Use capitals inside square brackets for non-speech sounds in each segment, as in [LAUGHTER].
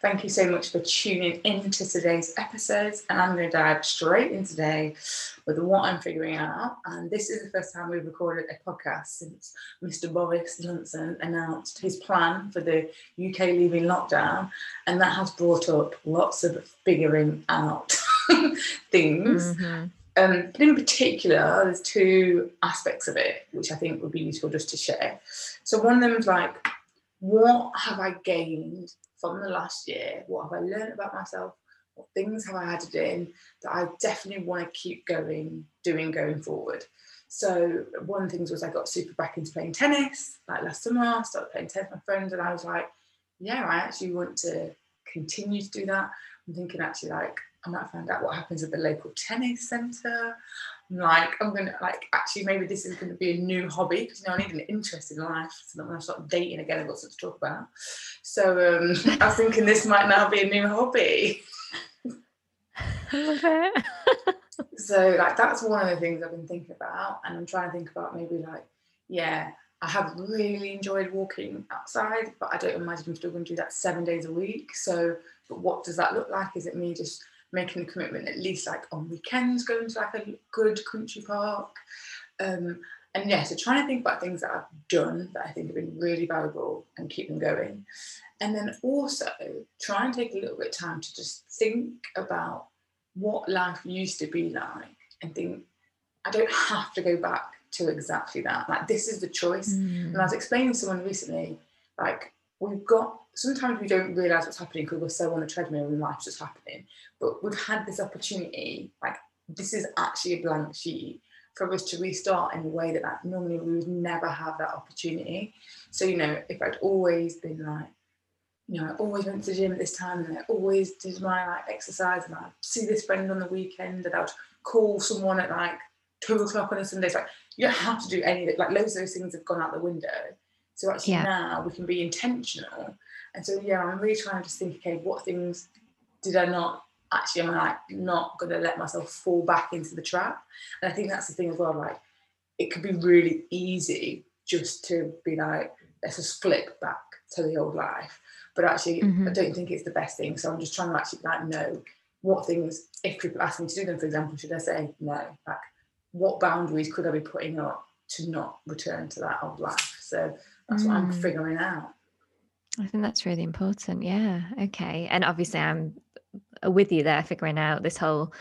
Thank you so much for tuning in to today's episodes, and I'm going to dive straight in today with what I'm figuring out. And this is the first time we've recorded a podcast since Mr. Boris Johnson announced his plan for the UK leaving lockdown, and that has brought up lots of figuring out [LAUGHS] things. Mm-hmm. Um, but in particular, there's two aspects of it which I think would be useful just to share. So one of them is like, what have I gained from the last year? What have I learned about myself? What things have I added in that I definitely want to keep going, doing going forward? So one of the things was I got super back into playing tennis. Like last summer, I started playing tennis with my friends, and I was like, yeah, I actually want to continue to do that. I'm thinking actually like I might find out what happens at the local tennis centre like I'm gonna like actually maybe this is gonna be a new hobby because you know I need an interest in life so that when I start dating again I've got something to talk about. So um, I was thinking this might now be a new hobby. I love it. so like that's one of the things I've been thinking about, and I'm trying to think about maybe like yeah I have really enjoyed walking outside, but I don't imagine I'm still going to do that seven days a week. So, but what does that look like? Is it me just making a commitment at least like on weekends going to like a good country park. Um, and yeah so trying to think about things that i've done that i think have been really valuable and keep them going. And then also try and take a little bit of time to just think about what life used to be like and think i don't have to go back to exactly that. Like this is the choice. Mm. and i was explaining to someone recently like we've got sometimes we don't realize what's happening because we're so on the treadmill and life's just happening. But we've had this opportunity, like this is actually a blank sheet for us to restart in a way that like, normally we would never have that opportunity. So, you know, if I'd always been like, you know, I always went to the gym at this time and I always did my like exercise and I'd see this friend on the weekend and I'd call someone at like two o'clock on a Sunday. It's like you don't have to do any of it. Like loads of those things have gone out the window. So actually yeah. now we can be intentional and so yeah, I'm really trying to just think, okay, what things did I not actually am I like not gonna let myself fall back into the trap? And I think that's the thing as well, like it could be really easy just to be like, let's just flip back to the old life. But actually mm-hmm. I don't think it's the best thing. So I'm just trying to actually like know what things if people ask me to do them, for example, should I say no? Like what boundaries could I be putting up to not return to that old life? So that's mm. what I'm mm. figuring out. I think that's really important. Yeah. Okay. And obviously, I'm with you there, figuring out this whole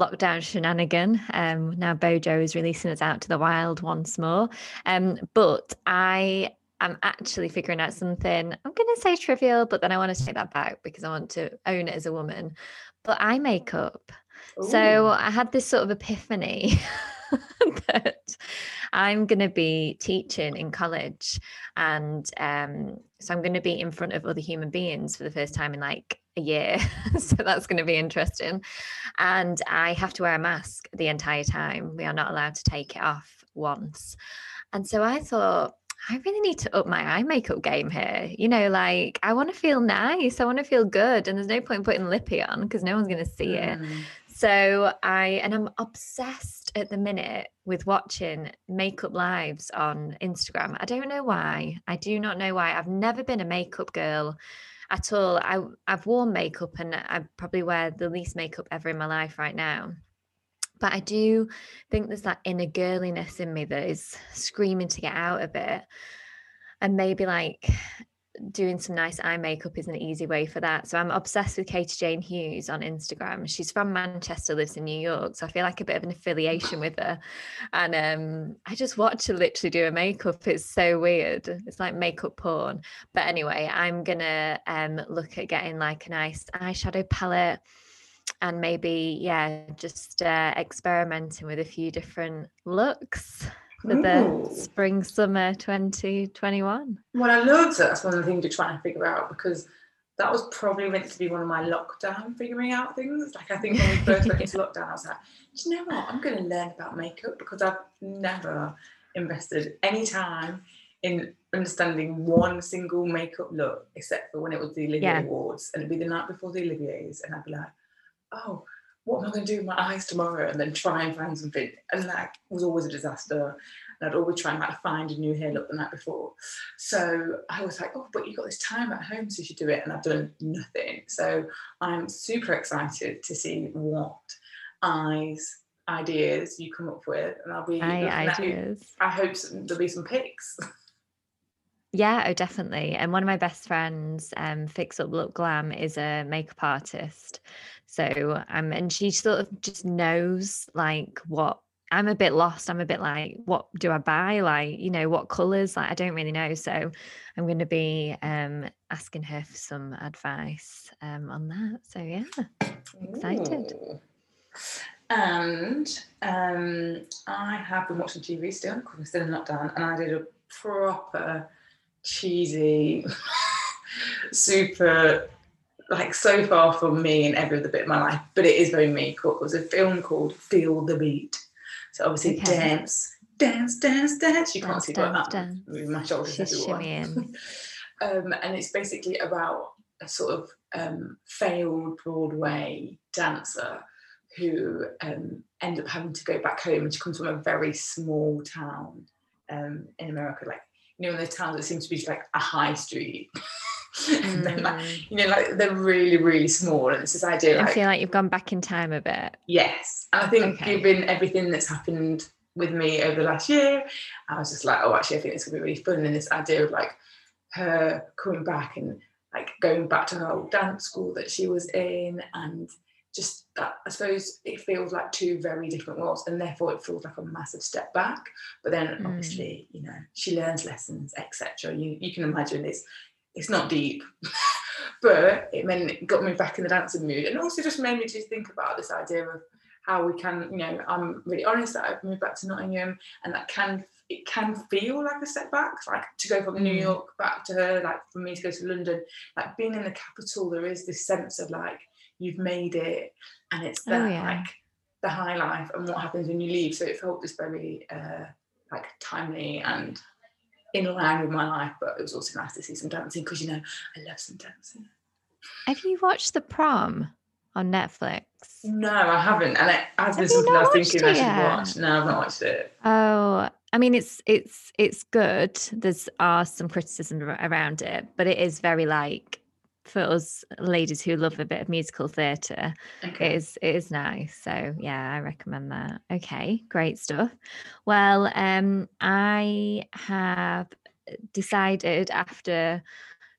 lockdown shenanigan. Um, now Bojo is releasing us out to the wild once more. Um, but I am actually figuring out something. I'm going to say trivial, but then I want to take that back because I want to own it as a woman. But eye makeup. Ooh. So I had this sort of epiphany [LAUGHS] that I'm going to be teaching in college, and um, so I'm going to be in front of other human beings for the first time in like a year. [LAUGHS] so that's going to be interesting. And I have to wear a mask the entire time. We are not allowed to take it off once. And so I thought, I really need to up my eye makeup game here. You know, like I want to feel nice. I want to feel good. And there's no point putting lippy on because no one's going to see it. Mm. So I, and I'm obsessed at the minute with watching makeup lives on Instagram. I don't know why. I do not know why. I've never been a makeup girl at all. I, I've worn makeup and I probably wear the least makeup ever in my life right now. But I do think there's that inner girliness in me that is screaming to get out of it. And maybe like doing some nice eye makeup is an easy way for that. So I'm obsessed with Katie Jane Hughes on Instagram. She's from Manchester, lives in New York. So I feel like a bit of an affiliation with her. And um, I just watch her literally do a makeup. It's so weird. It's like makeup porn. But anyway, I'm gonna um, look at getting like a nice eyeshadow palette and maybe, yeah, just uh, experimenting with a few different looks for Ooh. the spring summer 2021 well i love that that's one of the things you're trying to figure out because that was probably meant to be one of my lockdown figuring out things like i think when we [LAUGHS] first went into lockdown i was like do you know what i'm going to learn about makeup because i've never invested any time in understanding one single makeup look, except for when it was the Olivier Yeah. Awards, and it'd be the night before the Olivier's, and I'd be like, "Oh, what am I going to do with my eyes tomorrow?" And then try and find something, and like it was always a disaster. And I'd always try and like find a new hair look the night before. So I was like, "Oh, but you've got this time at home, so you should do it." And I've done nothing. So I'm super excited to see what eyes ideas you come up with, and I'll be Eye looking at you. ideas. I hope some, there'll be some pics. [LAUGHS] Yeah, oh, definitely. And one of my best friends, um, Fix Up Look Glam, is a makeup artist. So, um, and she sort of just knows like what I'm a bit lost. I'm a bit like, what do I buy? Like, you know, what colors? Like, I don't really know. So, I'm going to be um asking her for some advice um on that. So, yeah, Excited. Ooh. And um, I have been watching TV still, because we're still in lockdown, and I did a proper cheesy, [LAUGHS] super, like so far from me in every other bit of my life, but it is very me. It was a film called Feel the Beat. So obviously Okay. dance, dance, dance, dance. You can't see dance, that dance. my shoulders she's shimmying. [LAUGHS] um, and it's basically about a sort of um, failed Broadway dancer who um, ended up having to go back home. And she comes from a very small town um, in America, like you know, in those towns that seem to be like a high street. [LAUGHS] And then, like, Mm. you know, like they're really, really small, and it's this idea I feel like you've gone back in time a bit. Yes. And I think Okay. given everything that's happened with me over the last year, I was just like, oh, actually, I think it's gonna be really fun. And this idea of like her coming back and like going back to her old dance school that she was in and just that I suppose it feels like two very different worlds and therefore it feels like a massive step back. But then Mm. obviously, you know, she learns lessons, etc. You you can imagine it's it's not deep. [LAUGHS] but it meant it got me back in the dancing mood and also just made me to think about this idea of how we can, you know, I'm really honest that I've moved back to Nottingham and that can it can feel like a setback, like to go from New Mm. York back to her, like for me to go to London, like being in the capital, there is this sense of like you've made it and it's Oh, yeah. like the high life and what happens when you leave. So it felt just very uh like timely and in line with my life, but it was also nice to see some dancing because you know I love some dancing. Have you watched The Prom on Netflix? No, I haven't, and it has been something I was thinking I watched should yet? watch. No, I've not watched it. Oh, I mean, it's it's it's good. There's are some criticism around it, but it is very like for us ladies who love a bit of musical theatre, it Okay. is it is nice. So yeah, I recommend that. Okay, great stuff. Well, um, I have decided after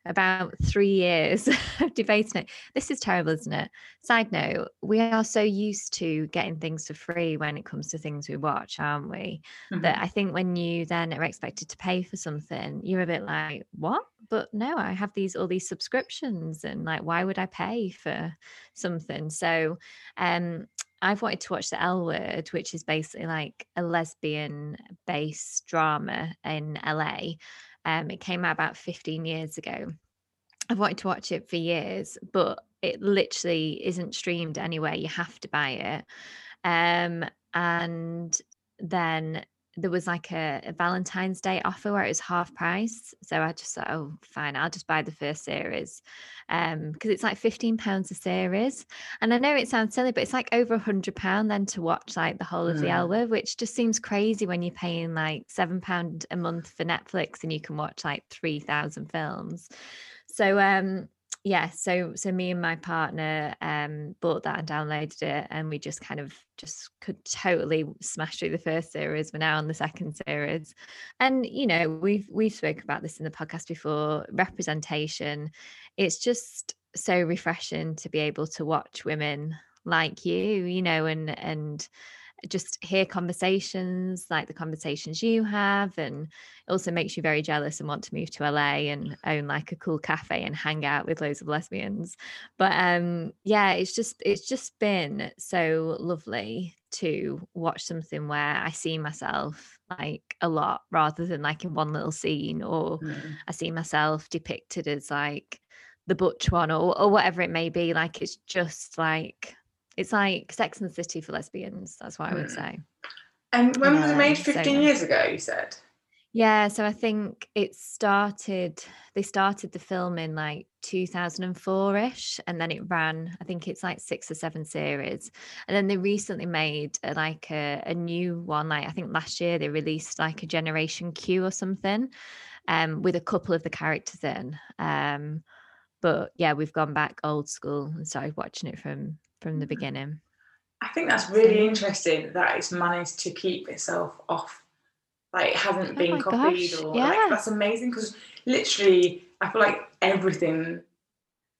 about three years [LAUGHS] of debating it. This is terrible, isn't it? Side note, we are so used to getting things for free when it comes to things we watch, aren't we? That Mhm. I think when you then are expected to pay for something, you're a bit like, what? But no, I have these all these subscriptions and like why would I pay for something? So um I've wanted to watch the L word, which is basically like a lesbian based drama in LA. Um, it came out about 15 years ago. I've wanted to watch it for years, but it literally isn't streamed anywhere. You have to buy it. Um, and then there was like a, a Valentine's Day offer where it was half price. So I just thought, oh, fine, I'll just buy the first series. Um, because it's like 15 pounds a series. And I know it sounds silly, but it's like over a hundred pound then to watch like the whole of the Mm. L Word, which just seems crazy when you're paying like seven pound a month for Netflix and you can watch like three thousand films. So um yeah, so so me and my partner um bought that and downloaded it and we just kind of just could totally smash through the first series. We're now on the second series. And you know, we've we've spoke about this in the podcast before, representation. It's just so refreshing to be able to watch women like you, you know, and and just hear conversations like the conversations you have and it also makes you very jealous and want to move to LA and own like a cool cafe and hang out with loads of lesbians but um yeah it's just it's just been so lovely to watch something where I see myself like a lot rather than like in one little scene or Mm. I see myself depicted as like the butch one or or whatever it may be like it's just like it's like Sex and the City for lesbians that's what I would Mm. say And when was it made? 15 so, years ago, you said? Yeah, so I think it started, they started the film in like 2004 ish, and then it ran, I think it's like six or seven series. And then they recently made a, like a, a new one, like I think last year they released like a Generation Q or something um, with a couple of the characters in. Um, but yeah, we've gone back old school and started watching it from from the mm. beginning. I think that's really interesting that it's managed to keep itself off like it hasn't oh been copied gosh, or yeah. like that's amazing because literally I feel like everything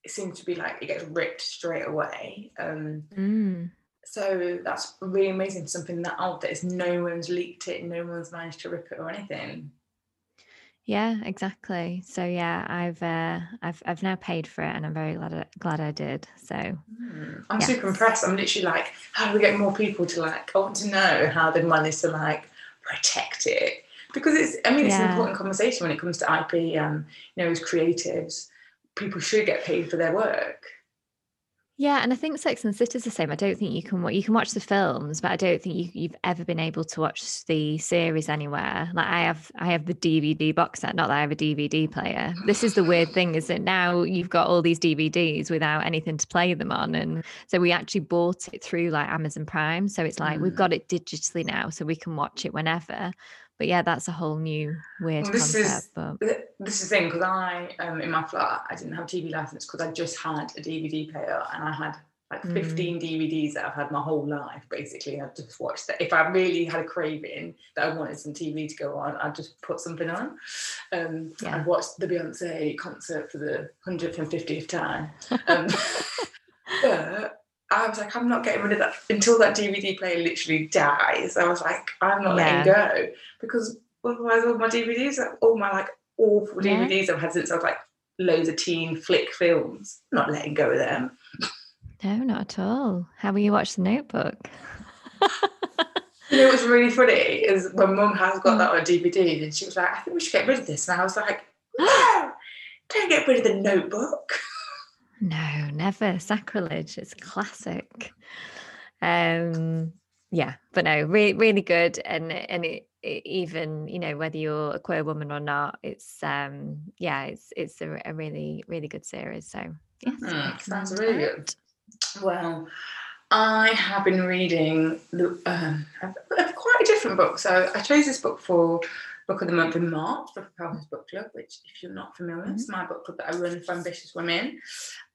seems to be like it gets ripped straight away. Um mm. so that's really amazing something that out there is no one's leaked it, no one's managed to rip it or anything. Yeah, exactly. So yeah, I've uh, I've I've now paid for it, and I'm very glad I, glad I did. So mm, I'm yes. super impressed. I'm literally like, how do we get more people to like? I want to know how they managed to like protect it because it's i mean it's yeah. an important conversation when it comes to ip Um, you know as creatives people should get paid for their work yeah, and I think Sex and the City is the same. I don't think you can you can watch the films, but I don't think you, you've ever been able to watch the series anywhere. Like I have, I have the DVD box set. Not that I have a DVD player. This is the weird [LAUGHS] thing, is that now you've got all these DVDs without anything to play them on, and so we actually bought it through like Amazon Prime. So it's like mm. we've got it digitally now, so we can watch it whenever but yeah, that's a whole new weird well, this concept. Is, but this is the thing because I, um, in my flat, I didn't have a TV license because I just had a DVD player and I had like 15 mm. DVDs that I've had my whole life. Basically, I've just watched that. If I really had a craving that I wanted some TV to go on, I'd just put something on. Um, yeah. I've watched the Beyonce concert for the 150th time. [LAUGHS] Um, [LAUGHS] but I was like, I'm not getting rid of that until that DVD player literally dies. I was like, I'm not yeah. letting go because otherwise all my DVDs, all my like awful yeah. DVDs I've had since I was like loads of teen flick films, I'm not letting go of them. No, not at all. How will you watch The Notebook? [LAUGHS] you know what's really funny is when mum has got mm. that on DVD and she was like, I think we should get rid of this. And I was like, [GASPS] no, don't get rid of the notebook. No, never. Sacrilege. It's classic. Um, yeah, but no, really, really good. And and it, it, even you know whether you're a queer woman or not, it's um yeah, it's it's a, a really really good series. So yes, mm, sounds really good. Well, I have been reading the um, quite a different book. So I chose this book for book of the month in March for Propeller's Book Club, which, if you're not familiar, mm-hmm. it's my book club that I run for ambitious women.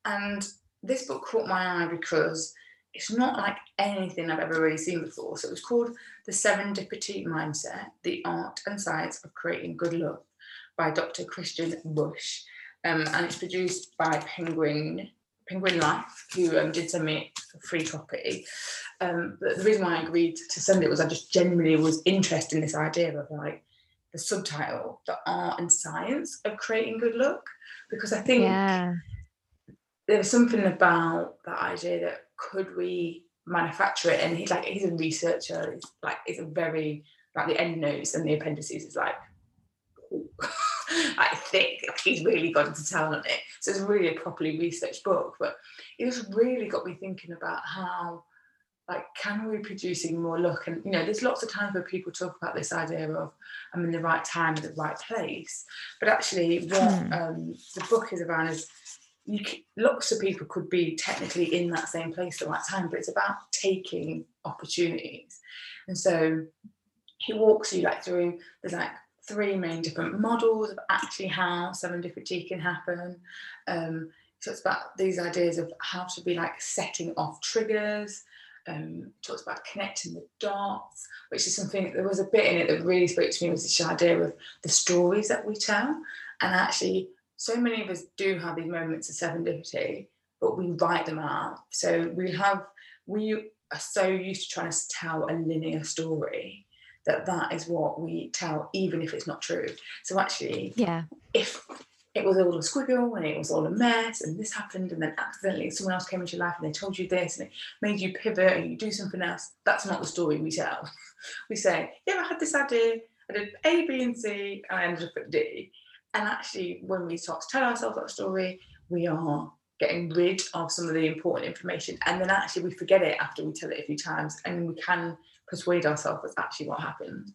And this book caught my eye because it's not like anything I've ever really seen before. So it was called The Serendipity Mindset The Art and Science of Creating Good Luck by Dr. Christian Busch. Um, and it's produced by Penguin Penguin Life, who um, did send me a free copy. Um, but the reason why I agreed to send it was I just genuinely was interested in this idea of like the subtitle, the art and science of creating good luck, because I think yeah there's something about that idea that could we manufacture it? And he's like he's a researcher. He's like it's a very like the end notes and the appendices is like I think he's really gone to town on it. So it's really a properly researched book but it just really got me thinking about how like can we be producing more luck? And you know there's lots of times where people talk about this idea of i'm in the right time at the right place. But actually what hmm. um, the book is around is you lots of people could be technically in that same place at that time, but it's about taking opportunities. And so he walks you like through. There's like three main different models of actually how serendipity can happen. Um, so it's about these ideas of how to be like setting off triggers. Um, talks about connecting the dots, which is something there was a bit in it that really spoke to me was this idea of the stories that we tell and actually so many of us do have these moments of serendipity, but we write them out. So we have, we are so used to trying to tell a linear story that that is what we tell, even if it's not true. So actually, yeah, if it was all a squiggle and it was all a mess and this happened and then accidentally someone else came into your life and they told you this and it made you pivot and you do something else that's not the story we tell [LAUGHS] we say yeah i had this idea i did a b and c and i ended up at d and actually, when we start to tell ourselves that story, we are getting rid of some of the important information. And then actually we forget it after we tell it a few times. And we can persuade ourselves that's actually what happened.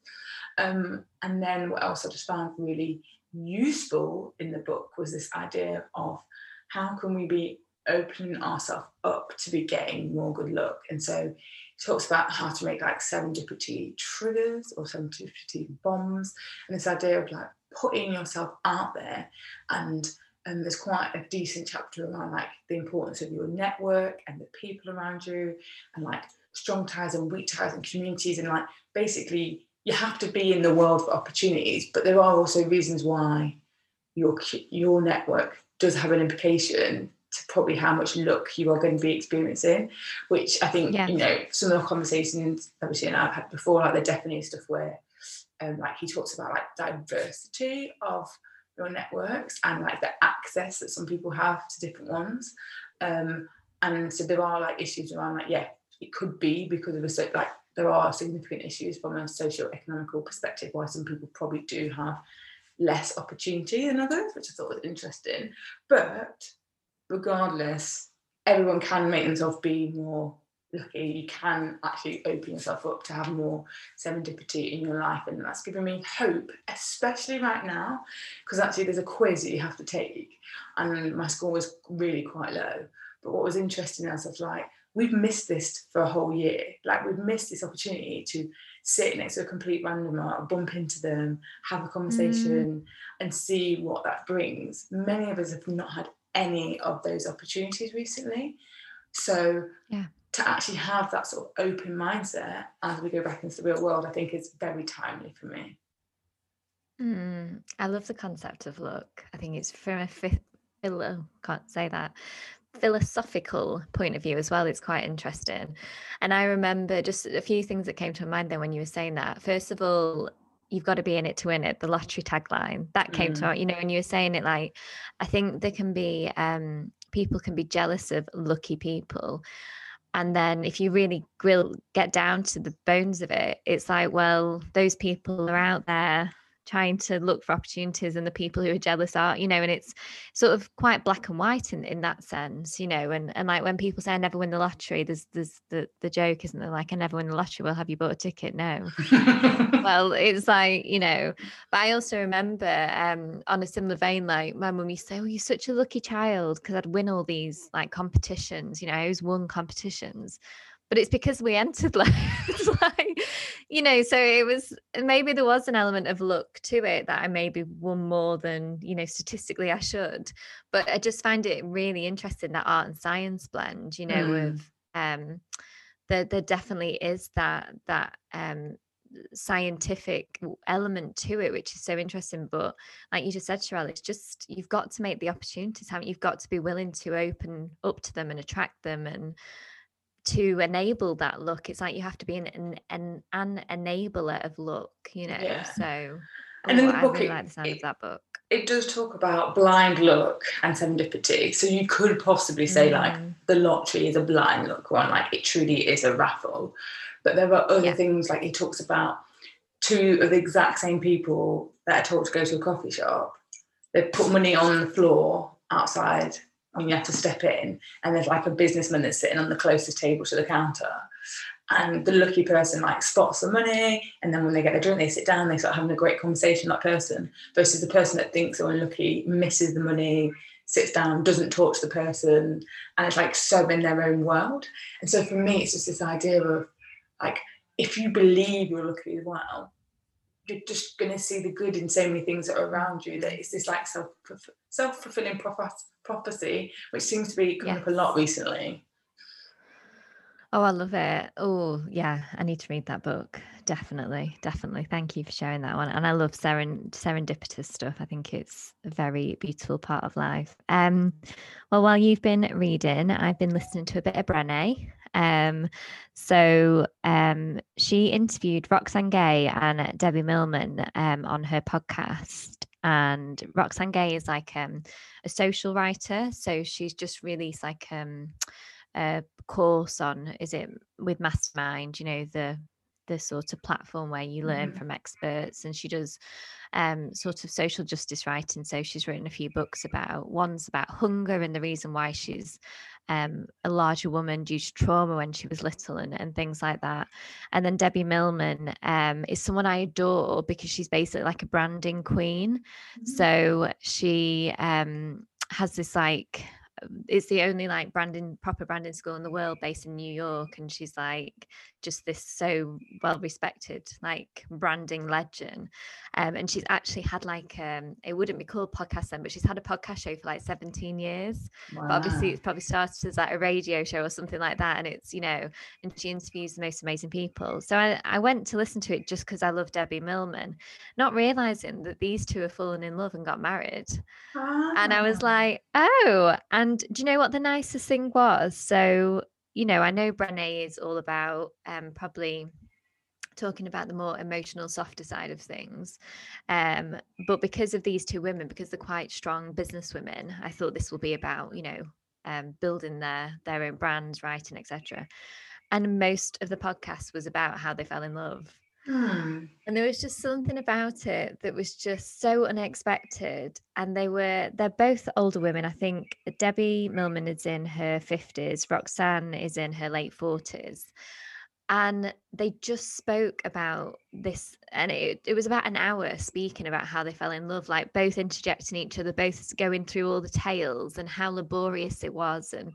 Um, and then what else i just found really useful in the book was this idea of how can we be opening ourselves up to be getting more good luck and so he talks about how to make like serendipity triggers or serendipity bombs. And this idea of like putting yourself out there and and there's quite a decent chapter around like the importance of your network and the people around you and like strong ties and weak ties and communities and like basically you have to be in the world for opportunities but there are also reasons why your your network does have an implication to probably how much luck you are going to be experiencing which i think yeah. you know some of the conversations obviously and i've had before like the definitely stuff where um, like he talks about like diversity of your networks and like the access that some people have to different ones. Um, and so there are like issues around like, yeah, it could be because of a so like there are significant issues from a socio-economical perspective why some people probably do have less opportunity than others, which I thought was interesting. But regardless, everyone can make themselves be more lucky you can actually open yourself up to have more serendipity in your life and that's given me hope especially right now because actually there's a quiz that you have to take and my score was really quite low. But what was interesting is I was like we've missed this for a whole year. Like we've missed this opportunity to sit next to a complete randomer bump into them have a conversation mm. and see what that brings. Many of us have not had any of those opportunities recently. So yeah to actually have that sort of open mindset as we go back into the real world, I think is very timely for me. Mm, I love the concept of luck. I think it's from a philo, can't say that, philosophical point of view as well. It's quite interesting. And I remember just a few things that came to mind then when you were saying that. First of all, you've got to be in it to win it the lottery tagline that came mm. to you know when you were saying it like i think there can be um people can be jealous of lucky people and then if you really grill get down to the bones of it it's like well those people are out there trying to look for opportunities and the people who are jealous are you know and it's sort of quite black and white in, in that sense you know and and like when people say i never win the lottery there's there's the the joke isn't there? Like i never win the lottery well have you bought a ticket? No. [LAUGHS] Well it's like you know but i also remember um on a similar vein like my mum used to say oh you're such a lucky child because i'd win all these like competitions you know i always won competitions but it's because we entered [LAUGHS] like, like you know so it was maybe there was an element of luck to it that i maybe won more than you know statistically i should but i just find it really interesting that art and science blend you know mm. of um there, there definitely is that that um scientific element to it which is so interesting but like you just said Sherelle it's just you've got to make the opportunities haven't you've got to be willing to open up to them and attract them and to enable that look it's like you have to be an an, an, an enabler of look you know yeah. so and oh, in the book, really it, like the sound it, of that book. It does talk about blind luck and serendipity. So you could possibly say mm. like the lottery is a blind luck one, like it truly is a raffle. But there are other yeah. things like he talks about two of the exact same people that are told to go to a coffee shop. They put money on the floor outside and you have to step in and there's like a businessman that's sitting on the closest table to the counter. And the lucky person like spots the money and then when they get their drink they sit down they start having a great conversation that person versus the person that thinks they're unlucky misses the money sits down doesn't talk to the person and it's like so in their own world. And so for me it's just this idea of like if you believe you're lucky as well you're just going to see the good in so many things that are around you that it's this like self self fulfilling prophecy, which seems to be coming yes. up a lot recently. Oh, I love it. Oh, yeah, I need to read that book. Definitely, definitely. Thank you for sharing that one. And I love seren- serendipitous stuff. I think it's a very beautiful part of life. Um, well, while you've been reading, I've been listening to a bit of Brené. Um, so um, she interviewed Roxane Gay and Debbie Millman um, on her podcast. And Roxane Gay is like um, a social writer. So she's just released like um, a course on, is it with Mastermind, you know, the the sort of platform where you learn Mhm. from experts, and she does um, sort of social justice writing. So she's written a few books about one's about hunger and the reason why she's um, a larger woman due to trauma when she was little and, and things like that. And then Debbie Millman um, is someone I adore because she's basically like a branding queen. Mhm. So she um, has this like it's the only like branding proper branding school in the world based in New York and she's like just this so well respected like branding legend um and she's actually had like um it wouldn't be called podcast then but she's had a podcast show for like 17 years but obviously Wow. it's probably started as like a radio show or something like that and it's you know and she interviews the most amazing people so I, I went to listen to it just because I love Debbie Millman not realizing that these two have fallen in love and got married and I was Ah. like, oh, and do you know what the nicest thing was? So, you know, I know Brené is all about um, probably talking about the more emotional, softer side of things. Um, but because of these two women, because they're quite strong business women, I thought this will be about, you know, um, building their their own brands, writing, etc. And most of the podcast was about how they fell in love. Hmm. And there was just something about it that was just so unexpected. And they were, they're both older women. I think Debbie Millman is in her 50s, Roxane is in her late 40s. And they just spoke about this, and it, it was about an hour speaking about how they fell in love, like both interjecting each other, both going through all the tales and how laborious it was. And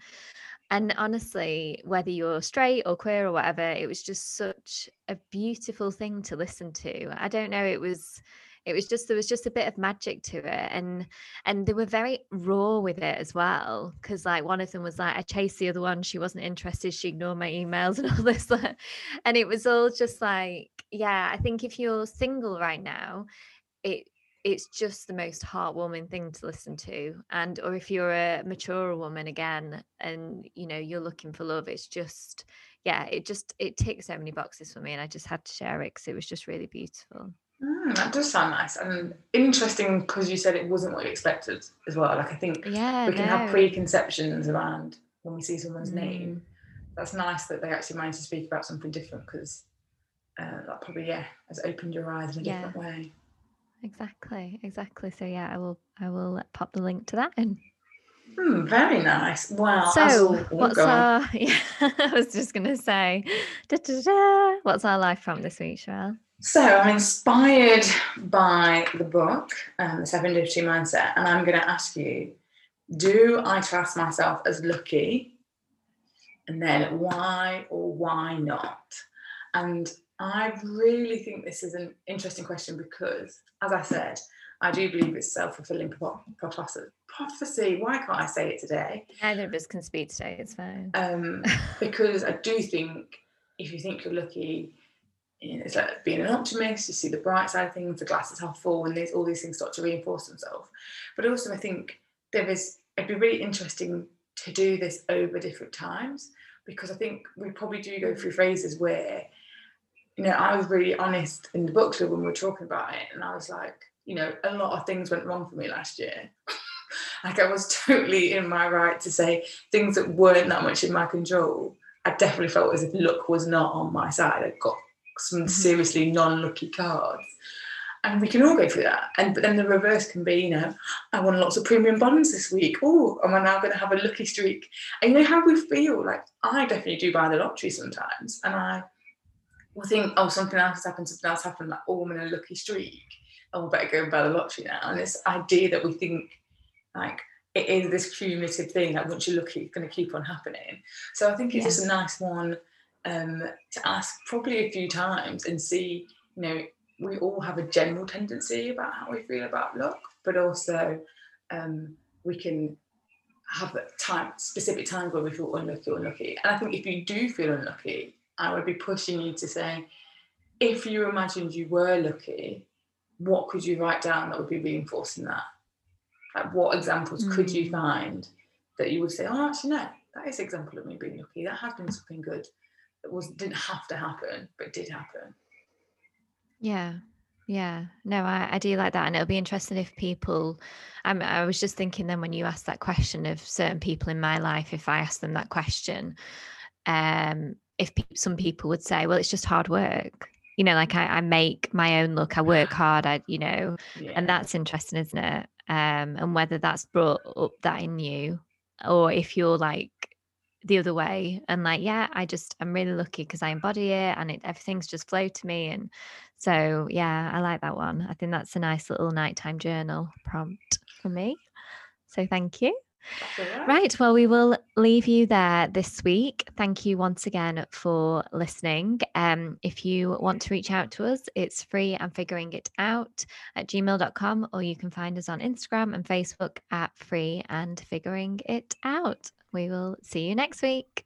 and honestly, whether you're straight or queer or whatever, it was just such a beautiful thing to listen to. I don't know, it was it was just there was just a bit of magic to it and and they were very raw with it as well because like one of them was like i chased the other one she wasn't interested she ignored my emails and [LAUGHS] all this and it was all just like yeah i think if you're single right now it it's just the most heartwarming thing to listen to and or if you're a mature woman again and you know you're looking for love it's just yeah it just it ticks so many boxes for me and i just had to share it because it was just really beautiful Mm, that does sound nice and interesting because you said it wasn't what you expected as well. Like I think yeah we can have preconceptions around when we see someone's name. Mm, That's nice that they actually managed to speak about something different because uh, that probably yeah has opened your eyes in a Yeah. different way. Exactly exactly so yeah i will i will pop the link to that in Hmm, very nice. Wow. so what's our [LAUGHS] yeah i was just gonna say da, da, da. what's our life from this week Sherelle? So I'm inspired by the book, um, The Serendipity Mindset, and I'm going to ask you: Do I class myself as lucky? And then why or why not? And I really think this is an interesting question because, as I said, I do believe it's self-fulfilling prophecy. Prophecy. Why can't I say it today? neither of us can speak today it's fine um, [LAUGHS] because I do think if you think you're lucky, you know, it's like being an optimist. You see the bright side of things, the glass is half full, and these all these things start to reinforce themselves. But also, I think there is. It'd be really interesting to do this over different times because I think we probably do go through phases where, you know, I was really honest in the book club when we were talking about it, and I was like, you know, a lot of things went wrong for me last year. [LAUGHS] like I was [LAUGHS] totally in my right to say things that weren't that much in my control. I definitely felt as if luck was not on my side. I got some Mhm. seriously non-lucky cards. And we can all go through that. And but then the reverse can be, you know, I won lots of premium bonds this week. Oh, am I now going to have a lucky streak? And you know how we feel? Like I definitely do buy the lottery sometimes, and I will think, oh, something else has happened, something else happened. Like, oh, I'm in a lucky streak. Oh, I better go and buy the lottery now. And this idea that we think, like, it is this cumulative thing that once you're lucky, it's going to keep on happening. So I think it's Yeah. just a nice one um, to ask probably a few times and see, you know, we all have a general tendency about how we feel about luck, but also um, we can have a time specific times where we feel unlucky or unlucky. And I think if you do feel unlucky, I would be pushing you to say, if you imagined you were lucky, what could you write down that would be reinforcing that? Like what examples could you Mm. find that you would say, oh, actually no, that is an example of me being lucky. That has been something good that was didn't have to happen, but did happen. Yeah. Yeah. No, I, I do like that. And it'll be interesting if people, um, I was just thinking then when you asked that question of certain people in my life, if I asked them that question, um, if pe- some people would say, well, it's just hard work. You know, like I, I make my own look, I work [SIGHS] hard, I, you know, yeah. and that's interesting, isn't it? Um, and whether that's brought up that in you or if you're like the other way and like yeah i just i'm really lucky because i embody it and it everything's just flowed to me and so yeah i like that one i think that's a nice little nighttime journal prompt for me so thank you right. Well, we will leave you there this week. Thank you once again for listening. Um, if you want to reach out to us, it's free and figuring it out at gmail.com, or you can find us on Instagram and Facebook at free and figuring it out. We will see you next week.